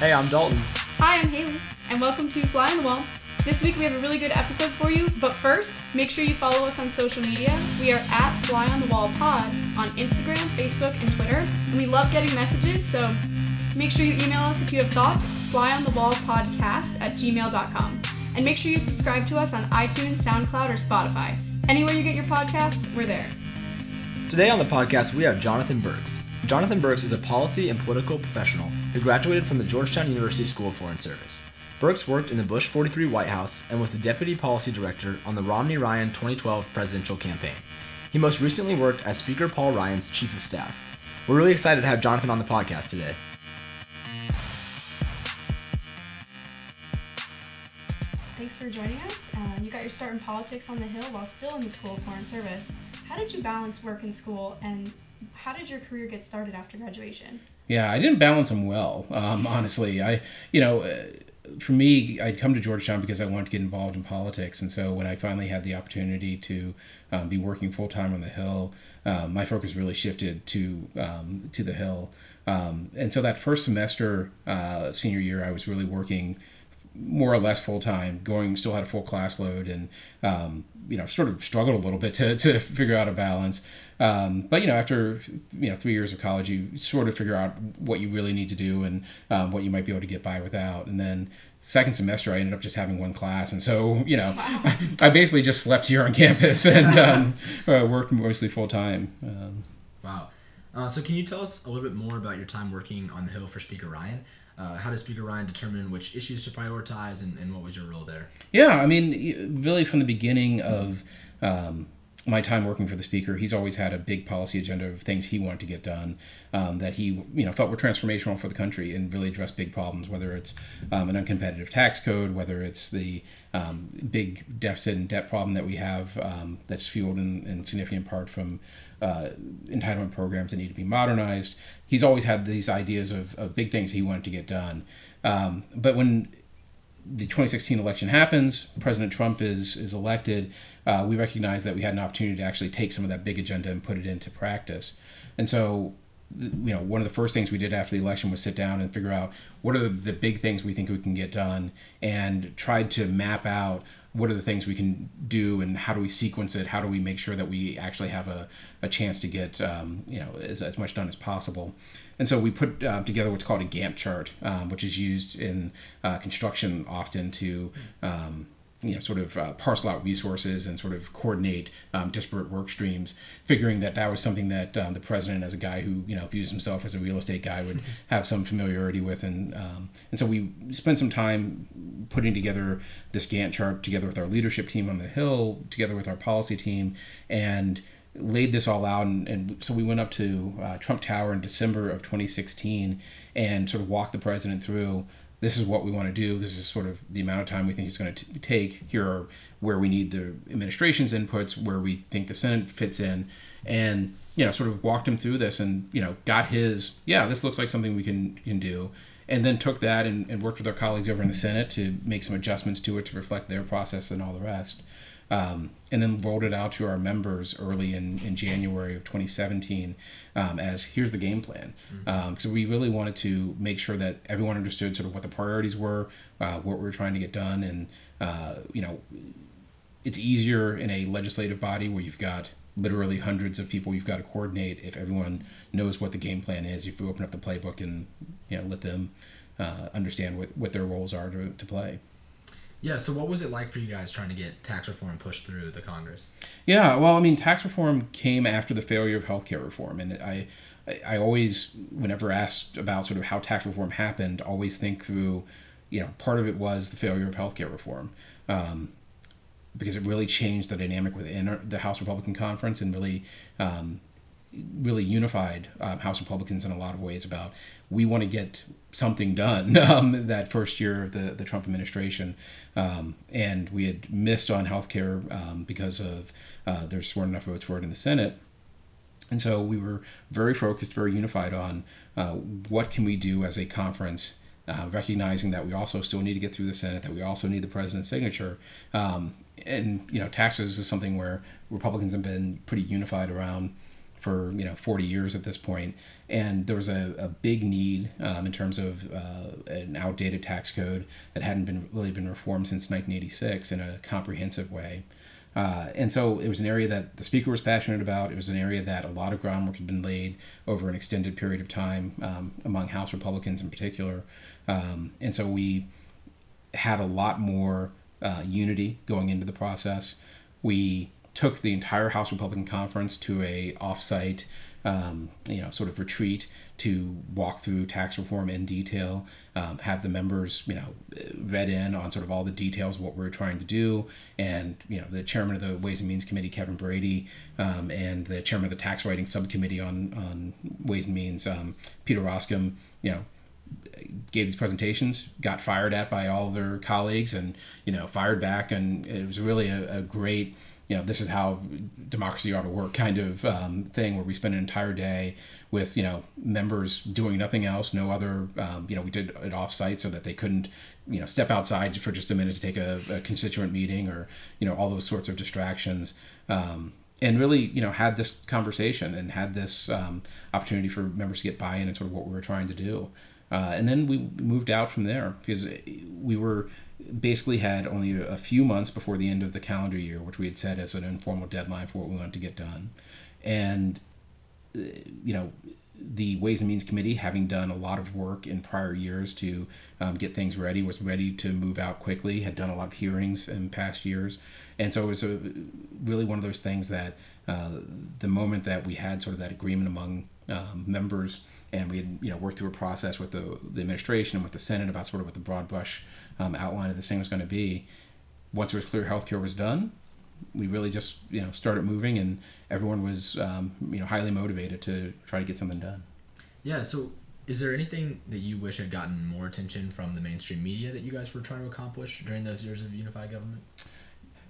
Hey, I'm Dalton. Hi, I'm Haley, and welcome to Fly on the Wall. This week we have a really good episode for you, but first, make sure you follow us on social media. We are at Fly on the Wall Pod on Instagram, Facebook, and Twitter. And we love getting messages, so make sure you email us if you have thoughts, flyonthewallpodcast at gmail.com. And make sure you subscribe to us on iTunes, SoundCloud, or Spotify. Anywhere you get your podcasts, we're there. Today on the podcast, we have Jonathan Burks. Jonathan Burks is a policy and political professional who graduated from the Georgetown University School of Foreign Service. Burks worked in the Bush 43 White House and was the deputy policy director on the Romney Ryan 2012 presidential campaign. He most recently worked as Speaker Paul Ryan's chief of staff. We're really excited to have Jonathan on the podcast today. Thanks for joining us. Uh, you got your start in politics on the Hill while still in the School of Foreign Service. How did you balance work and school, and how did your career get started after graduation? Yeah, I didn't balance them well, um, honestly. I, you know, uh, for me, I'd come to Georgetown because I wanted to get involved in politics, and so when I finally had the opportunity to um, be working full time on the Hill, um, my focus really shifted to um, to the Hill. Um, and so that first semester, uh, senior year, I was really working more or less full time, going still had a full class load, and um, you know sort of struggled a little bit to, to figure out a balance. Um, but you know after you know three years of college, you sort of figure out what you really need to do and um, what you might be able to get by without. And then second semester, I ended up just having one class, and so you know wow. I basically just slept here on campus and um, uh, worked mostly full time. Um, wow. Uh, so can you tell us a little bit more about your time working on the Hill for Speaker Ryan? Uh, how did Speaker Ryan determine which issues to prioritize, and, and, what was your role there? Yeah, I mean, really from the beginning of um, my time working for the speaker, he's always had a big policy agenda of things he wanted to get done um, that he you know felt were transformational for the country and really address big problems, whether it's um, an uncompetitive tax code, whether it's the um, big deficit and debt problem that we have um, that's fueled in, in, significant part from uh, entitlement programs that need to be modernized. He's always had these ideas of, of big things he wanted to get done. Um, but when the 2016 election happens, President Trump is is elected. Uh, we recognize that we had an opportunity to actually take some of that big agenda and put it into practice. And so, you know, one of the first things we did after the election was sit down and figure out what are the big things we think we can get done, and tried to map out what are the things we can do and how do we sequence it? How do we make sure that we actually have a, a chance to get um, you know as, as much done as possible? And so we put uh, together what's called a gantt chart um, which is used in uh, construction often to um, you know, sort of uh, parcel out resources and sort of coordinate um, disparate work streams, figuring that that was something that um, the president, as a guy who you know views himself as a real estate guy, would mm-hmm. have some familiarity with, and um, and so we spent some time putting together this Gantt chart together with our leadership team on the Hill, together with our policy team, and laid this all out and, and so we went up to uh, Trump Tower in December of 2016 and sort of walked the president through this is what we want to do. This is sort of the amount of time we think it's going to take. Here are where we need the administration's inputs, where we think the Senate fits in, and you know, sort of walked him through this, and you know, got his yeah, this looks like something we can can do, and then took that and, and worked with our colleagues over in the Senate to make some adjustments to it to reflect their process and all the rest um, and then rolled it out to our members early in, in January of 2017 um, as here's the game plan. Mm-hmm. Um, so we really wanted to make sure that everyone understood sort of what the priorities were, uh, what we were trying to get done, and uh, you know, it's easier in a legislative body where you've got literally hundreds of people you've got to coordinate if everyone knows what the game plan is if you open up the playbook and you know let them uh, understand what, what their roles are to, to play yeah. So, what was it like for you guys trying to get tax reform pushed through the Congress? Yeah. Well, I mean, tax reform came after the failure of healthcare reform, and I, I always, whenever asked about sort of how tax reform happened, always think through, you know, part of it was the failure of healthcare reform. Um, because it really changed the dynamic within the House Republican Conference and really um, really unified um, House Republicans in a lot of ways about we want to get something done um, that first year of the, the Trump administration. Um, and we had missed on health care um, because of uh, there's weren't enough votes for it in the Senate. And so we were very focused, very unified on uh, what can we do as a conference uh, recognizing that we also still need to get through the Senate, that we also need the president's signature. Um, and, you know, taxes is something where Republicans have been pretty unified around for you know 40 years at this point, and there was a, a big need um, in terms of uh, an outdated tax code that hadn't been really been reformed since 1986 in a comprehensive way. Uh, and so it was an area that the speaker was passionate about. It was an area that a lot of groundwork had been laid over an extended period of time um, among House Republicans in particular. Um, and so we had a lot more uh, unity going into the process. We took the entire House Republican Conference to a offsite, um, you know, sort of retreat to walk through tax reform in detail, um, have the members, you know, vet in on sort of all the details of what we're trying to do, and you know, the chairman of the Ways and Means Committee, Kevin Brady, um, and the chairman of the Tax Writing Subcommittee on on Ways and Means, um, Peter Roskam, you know gave these presentations, got fired at by all of their colleagues, and you know fired back, and it was really a, a great you know this is how democracy ought to work kind of um, thing where we spend an entire day with you know members doing nothing else no other um, you know we did it off site so that they couldn't you know step outside for just a minute to take a, a constituent meeting or you know all those sorts of distractions. Um, and really you know had this conversation and had this um, opportunity for members to get buy-in and sort of what we were trying to do. Uh, and then we moved out from there because we were basically had only a few months before the end of the calendar year, which we had set as an informal deadline for what we wanted to get done. And, uh, you know, the Ways and Means Committee, having done a lot of work in prior years to um, get things ready, was ready to move out quickly, had done a lot of hearings in past years. And so it was a, really one of those things that uh, the moment that we had sort of that agreement among um, members and we had you know worked through a process with the, the administration and with the Senate about sort of what the broad brush um, outline of this thing was going to be. Once it was clear healthcare was done, we really just you know started moving, and everyone was um, you know highly motivated to try to get something done. Yeah. So, is there anything that you wish had gotten more attention from the mainstream media that you guys were trying to accomplish during those years of unified government?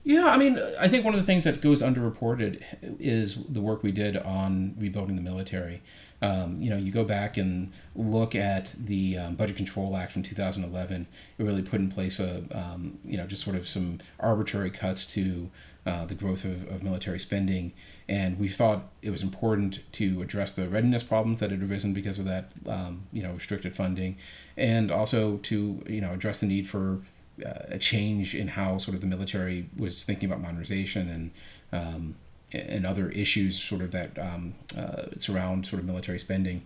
Yeah, I mean, I think one of the things that goes underreported is the work we did on rebuilding the military. Um, you know, you go back and look at the um, Budget Control Act from 2011. It really put in place a, um, you know, just sort of some arbitrary cuts to uh, the growth of, of, military spending. And we thought it was important to address the readiness problems that had arisen because of that, um, you know, restricted funding, and also to, you know, address the need for a change in how sort of the military was thinking about modernization and um, and other issues sort of that um, uh, surround sort of military spending.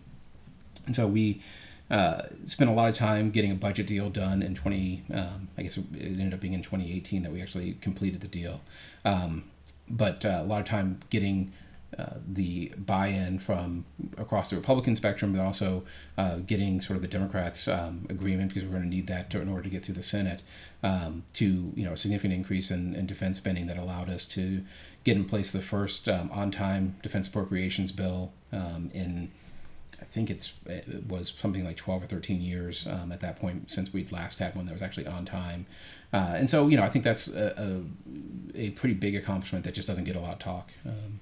And so we uh, spent a lot of time getting a budget deal done in 20. Um, I guess it ended up being in 2018 that we actually completed the deal. Um, but uh, a lot of time getting uh, the buy-in from across the Republican spectrum, but also uh, getting sort of the Democrats' um, agreement because we're going to need that to, in order to get through the Senate um, to you know a significant increase in, in, defense spending that allowed us to get in place the first um, on-time defense appropriations bill um, in. I think it's it was something like 12 or 13 years um, at that point since we'd last had one that was actually on time, uh, and so you know I think that's a, a, a, pretty big accomplishment that just doesn't get a lot of talk. Um,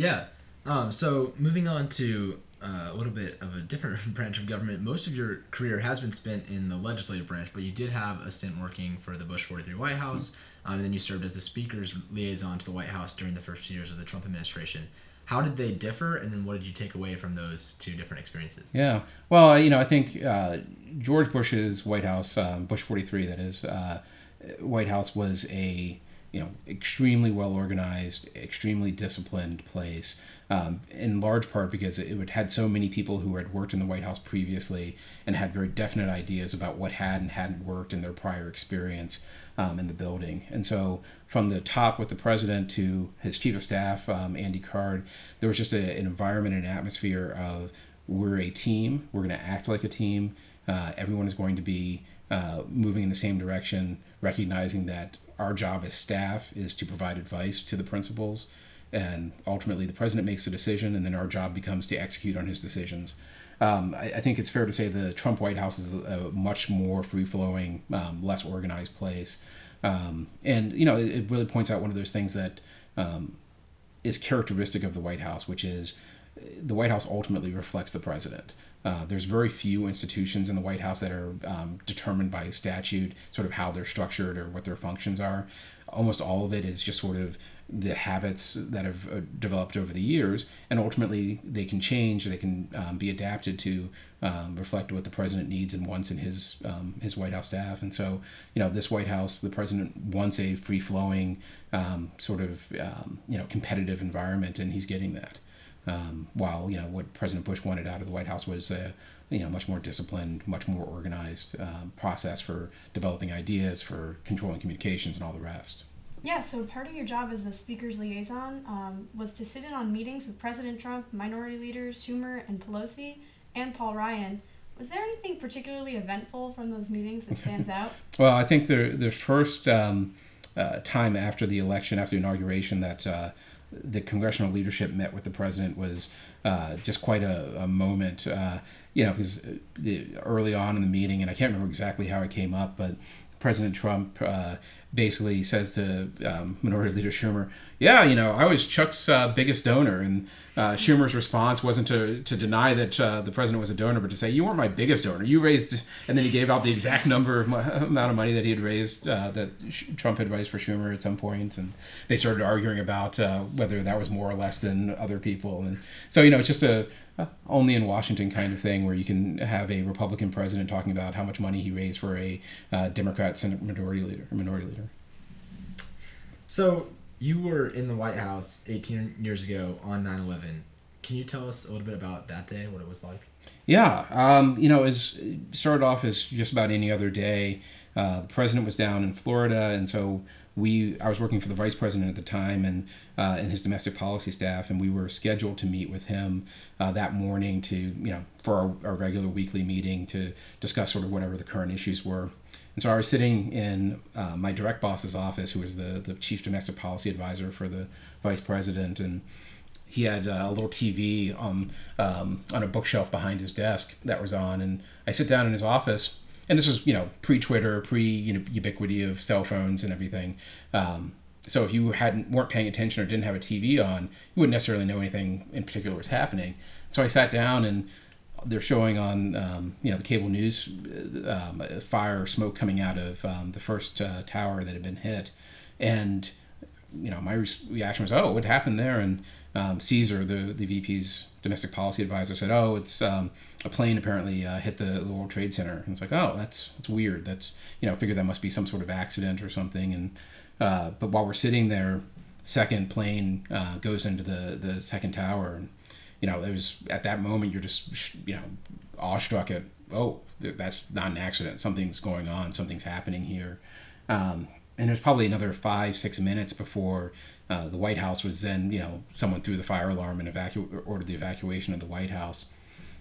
yeah. Um, so moving on to uh, a little bit of a different branch of government. Most of your career has been spent in the legislative branch, but you did have a stint working for the Bush 43 White House, um, and then you served as the Speaker's liaison to the White House during the first two years of the Trump administration. How did they differ, and then what did you take away from those two different experiences? Yeah, well, you know, I think uh, George Bush's White House, um, Bush 43, that is, uh, White House was a you know, extremely well organized, extremely disciplined place, um, in large part because it had so many people who had worked in the White House previously and had very definite ideas about what had and hadn't worked in their prior experience um, in the building. And so, from the top with the president to his chief of staff, um, Andy Card, there was just a, an environment and atmosphere of we're a team, we're going to act like a team, uh, everyone is going to be uh, moving in the same direction, recognizing that our job as staff is to provide advice to the principals and ultimately the president makes a decision and then our job becomes to execute on his decisions. Um, I, I, think it's fair to say the trump white house is a, much more free-flowing um, less organized place. Um, and you know it, it, really points out one of those things that um, is characteristic of the white house which is the white house ultimately reflects the president uh, there's very few institutions in the White House that are um, determined by statute, sort of how they're structured or what their functions are. almost all of it is just sort of the habits that have uh, developed over the years, and ultimately they can change, they can um, be adapted to um, reflect what the president needs and wants in his um, his White House staff. And so, you know, this White House, the president wants a free flowing, um, sort of um, you know competitive environment, and he's getting that. Um, while you know what President Bush wanted out of the White House was a you know much more disciplined, much more organized process for developing ideas, for controlling communications, and all the rest. Yeah, so part of your job as the speaker's liaison um, was to sit in on meetings with President Trump, minority leaders Schumer and Pelosi, and Paul Ryan. Was there anything particularly eventful from those meetings that stands out? well, I think the the first um, uh, time after the election, after the inauguration, that uh, the congressional leadership met with the president was uh, just quite a, a moment. Uh, you know, because uh, early on in the meeting, and I can't remember exactly how it came up, but President Trump uh, basically says to um, Minority Leader Schumer, "Yeah, you know, I was Chuck's uh, biggest donor," and uh, Schumer's response wasn't to, to deny that uh, the president was a donor, but to say, "You weren't my biggest donor. You raised," and then he gave out the exact number of amount of money that he had raised uh, that Trump had raised for Schumer at some point, and they started arguing about uh, whether that was more or less than other people, and so you know, it's just a only in Washington kind of thing where you can have a Republican president talking about how much money he raised for a uh, Democrat Senate Majority Leader, Minority Leader. So you were in the White House 18 years ago on 9/11. Can you tell us a little bit about that day, what it was like? Yeah, um, you know, as started off as just about any other day. Uh, the president was down in Florida, and so we I was working for the vice president at the time and uh, and his domestic policy staff, and we were scheduled to meet with him uh, that morning to you know for our, our, regular weekly meeting to discuss sort of whatever the current issues were. And so I was sitting in uh, my direct boss's office, who was the, the chief domestic policy advisor for the vice president, and he had a little TV on um, on a bookshelf behind his desk that was on. And I sit down in his office, and this was you know pre-Twitter, pre you know ubiquity of cell phones and everything. Um, so if you hadn't weren't paying attention or didn't have a TV on, you wouldn't necessarily know anything in particular was happening. So I sat down and they're showing on um, you know the cable news uh, um, fire smoke coming out of um, the first uh, tower that had been hit, and you know my re- reaction was oh what happened there? And um, Cesar the the VP's domestic policy advisor said oh it's um, a plane apparently uh, hit the, the, World Trade Center. And it's like oh that's that's weird. That's you know figure that must be some sort of accident or something. And uh, but while we're sitting there second plane uh, goes into the the second tower and you know, it was at that moment you're just you know awestruck at oh that's not an accident. Something's going on. Something's happening here. Um, and there's probably another five six minutes before uh, the White House was then you know someone threw the fire alarm and evacu- ordered the evacuation of the White House.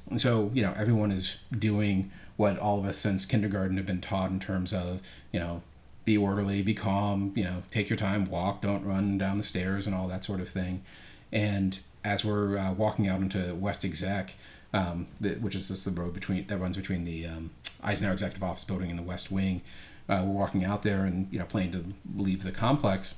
And so you know everyone is doing what all of us since kindergarten have been taught in terms of you know be orderly be calm you know take your time walk don't run down the stairs and all that sort of thing. And as we're uh, walking out into West Exec, um, the, which is this the road between that runs between the um, Eisenhower Executive Office Building and the West Wing. Uh, we're walking out there and you know planning to leave the complex.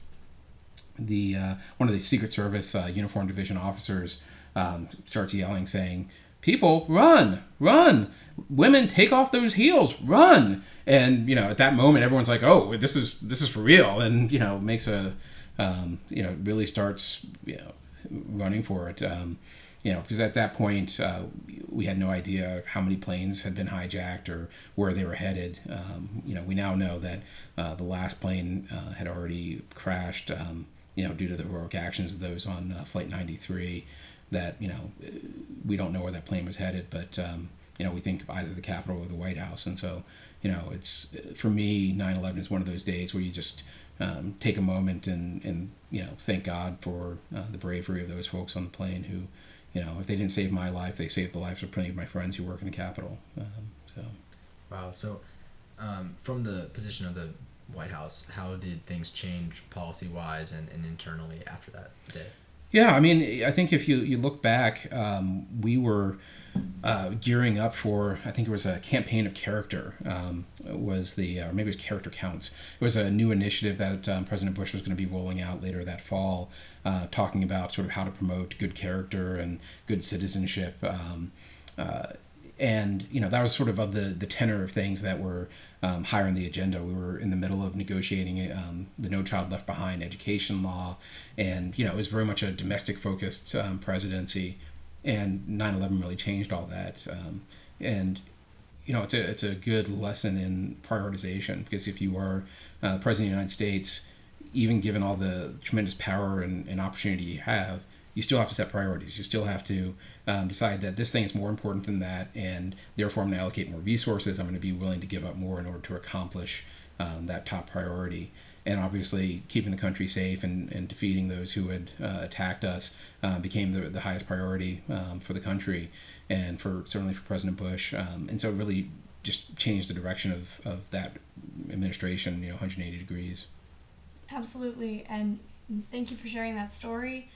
The uh, one of the Secret Service uh, uniform division officers um, starts yelling, saying, "People, run, run! Women, take off those heels, run!" And you know, at that moment, everyone's like, "Oh, this is this is for real," and you know, makes a um, you know really starts you know running for it. Um, you know, because at that point uh, we had no idea how many planes had been hijacked or where they were headed. Um, you know, we now know that uh, the last plane uh, had already crashed. Um, you know, due to the heroic actions of those on uh, Flight 93. That you know, we don't know where that plane was headed, but um, you know, we think either the Capitol or the White House. And so, you know, it's for me, 9/11 is one of those days where you just um, take a moment and, and you know thank God for uh, the bravery of those folks on the plane who, you know, if they didn't save my life, they saved the lives of plenty of my friends who work in the Capitol. Um, so, wow. So, um, from the position of the White House, how did things change policy wise and, and internally after that day? Yeah, I mean, I think if you you look back, um, we were uh, gearing up for I think it was a campaign of character um, was the or maybe it was character counts. It was a new initiative that um, President Bush was going to be rolling out later that fall, uh, talking about sort of how to promote good character and good citizenship. Um, uh, and you know that was sort of of the the tenor of things that were um, higher on the agenda. We were in the middle of negotiating um, the No Child Left Behind education law, and you know it was very much a domestic focused um, presidency, and 9/11 really changed all that. Um, and you know it's a it's a good lesson in prioritization because if you are uh, president of the United States, even given all the tremendous power and, and opportunity you have, you still have to set priorities. You still have to um, decide that this thing is more important than that, and therefore I'm going to allocate more resources. I'm going to be willing to give up more in order to accomplish um, that top priority. And obviously, keeping the country safe and, and defeating those who had uh, attacked us uh, became the, the highest priority um, for the country and for certainly for President Bush. Um, and so, it really just changed the direction of, of that administration, you know, 180 degrees. Absolutely. And thank you for sharing that story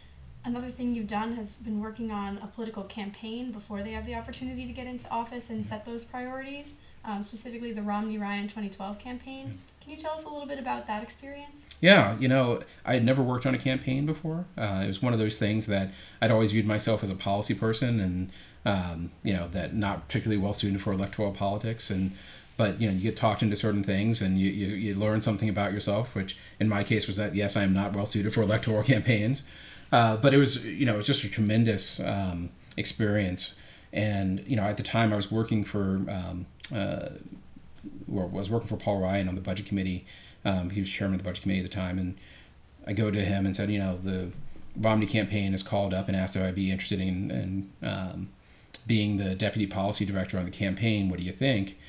another thing you've done has been working on a political campaign before they have the opportunity to get into office and set those priorities, um, specifically the Romney Ryan 2012 campaign. Can you tell us a little bit about that experience? Yeah, you know, I had never worked on a campaign before. Uh, it was one of those things that I'd always viewed myself as a policy person and, um, you know, that not particularly well suited for electoral politics. And but you know you get talked into certain things and you, you, you learn something about yourself which in my case was that yes i am not well suited for electoral campaigns uh, but it was, you know, it was just a tremendous um, experience. And you know, at the time, I was working for, um, uh, or was working for Paul Ryan on the budget committee. Um, he was chairman of the budget committee at the time, and I go to him and said, you know, the Romney campaign is called up and asked if I'd be interested in, in um, being the deputy policy director on the campaign. What do you think?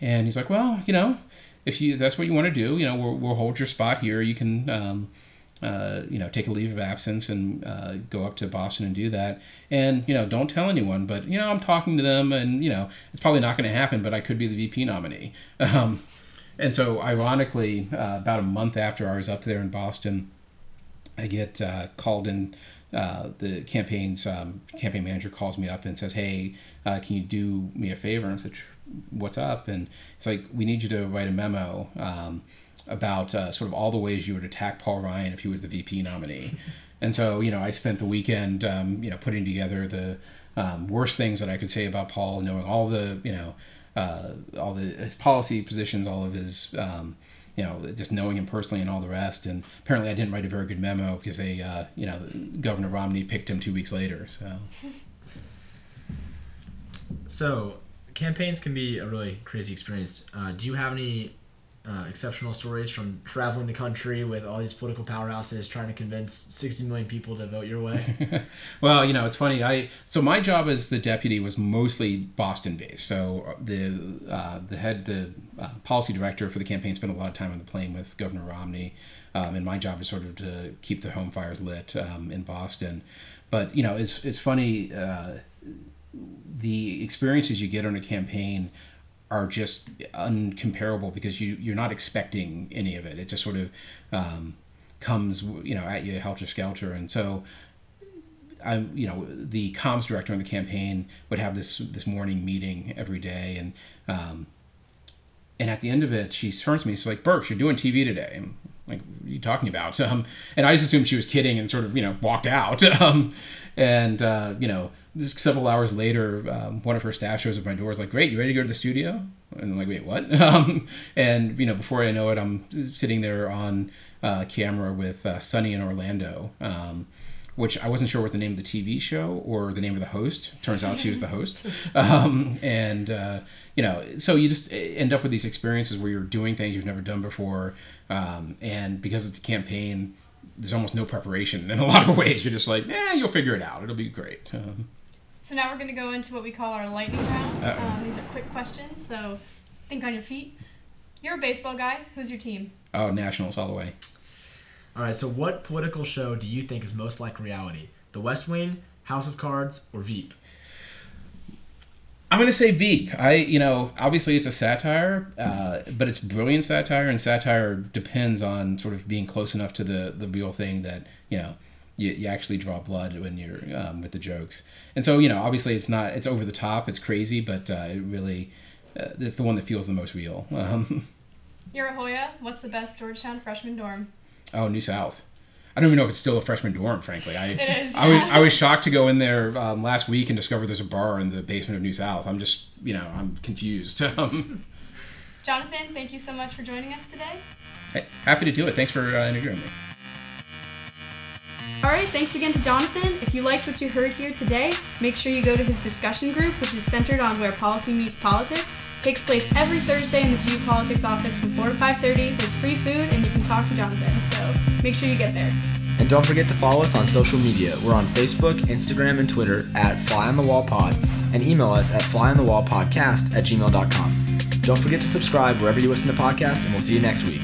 And he's like, well, you know, if you that's what you want to do, you know, we'll, we'll hold your spot here. You can um, uh, you know, take a leave of absence and uh, go up to Boston and do that. And, you know, don't tell anyone, but, you know, I'm talking to them and, you know, it's probably not going to happen, but I could be the VP nominee. Um, and so, ironically, uh, about a month after I was up there in Boston, I get uh, called in. Uh, the campaign's um, campaign manager calls me up and says, "Hey, can you do me a favor?" And I said, "What's up?" And it's like, "We need you to write a memo." Um, about uh, sort of all the ways you would attack Paul Ryan if he was the VP nominee. and so, you know, I spent the weekend, um, you know, putting together the um, worst things that I could say about Paul, knowing all the, you know, uh, all the his policy positions, all of his, um, you know, just knowing him personally and all the rest. And apparently, I didn't write a very good memo because they, uh, you know, Governor Romney picked him two weeks later. So. So, campaigns can be a really crazy experience. Uh, do you have any uh, exceptional stories from traveling the country with all these political powerhouses trying to convince 60 million people to vote your way. Well you know it's funny i so my job as the deputy was mostly boston based so uh, the uh, the head the uh, policy director for the campaign spent a lot of time on the plane with governor romney um, and my job is sort of to keep the home fires lit um, in boston. But you know it's, it's funny uh, the experiences you get on a campaign are just uncomparable because you you're not expecting any of it. It just sort of um, comes you know at you helter skelter, and so. I, you know, the comms director on the campaign would have this this morning meeting every day, and um, and at the end of it, she turns to me. She's like, "Burks, you're doing TV today." I'm like, "What are you talking about?" Um, and I just assumed she was kidding and sort of you know walked out. Um, and uh, you know, just several hours later, um, one of her staff shows up at my door. Is like, "Great, you ready to go to the studio?" And I'm like, "Wait, what?" Um, and you know, before I know it, I'm sitting there on uh, camera with uh, Sunny in Orlando, um, which I wasn't sure was the name of the TV show or the name of the host. Turns out she was the host, um, and uh, you know, so you just end up with these experiences where you're doing things you've never done before, um, and because of the campaign. There's almost no preparation in a lot of ways. You're just like, eh, you'll figure it out. It'll be great. So now we're going to go into what we call our lightning round. Um, these are quick questions, so think on your feet. You're a baseball guy. Who's your team? Oh, Nationals all the way. All right. So, what political show do you think is most like reality? The West Wing, House of Cards, or Veep? I'm going to say Veep. I, you know, obviously it's a satire, uh, but it's brilliant satire, and satire depends on sort of being close enough to the the real thing that you know you, you actually draw blood when you're um, with the jokes. And so, you know, obviously it's not, it's over the top, it's crazy, but uh, it really, uh, it's the one that feels the most real. Um, you're a Hoya. What's the best Georgetown freshman dorm? Oh, New South. I don't even know if it's still a freshman dorm. Frankly, I It is, I, was. I was shocked to go in there um, last week and discover there's a bar in the basement of New South. I'm just you know I'm confused. Um, Jonathan, thank you so much for joining us today. hey, happy to do it. Thanks for uh, interviewing me. All right, thanks again to Jonathan. If you liked what you heard here today, make sure you go to his discussion group, which is centered on where policy meets politics. takes place every Thursday in the GU Politics office from 4 to 5:30. There's free food and you can talk to Jonathan. So make sure you get there. And don't forget to follow us on social media. We're on Facebook, Instagram, and Twitter at Fly on the Wall Pod, and email us at flyonthewallpodcast at gmail.com. Don't forget to subscribe wherever you listen to podcasts, and we'll see you next week.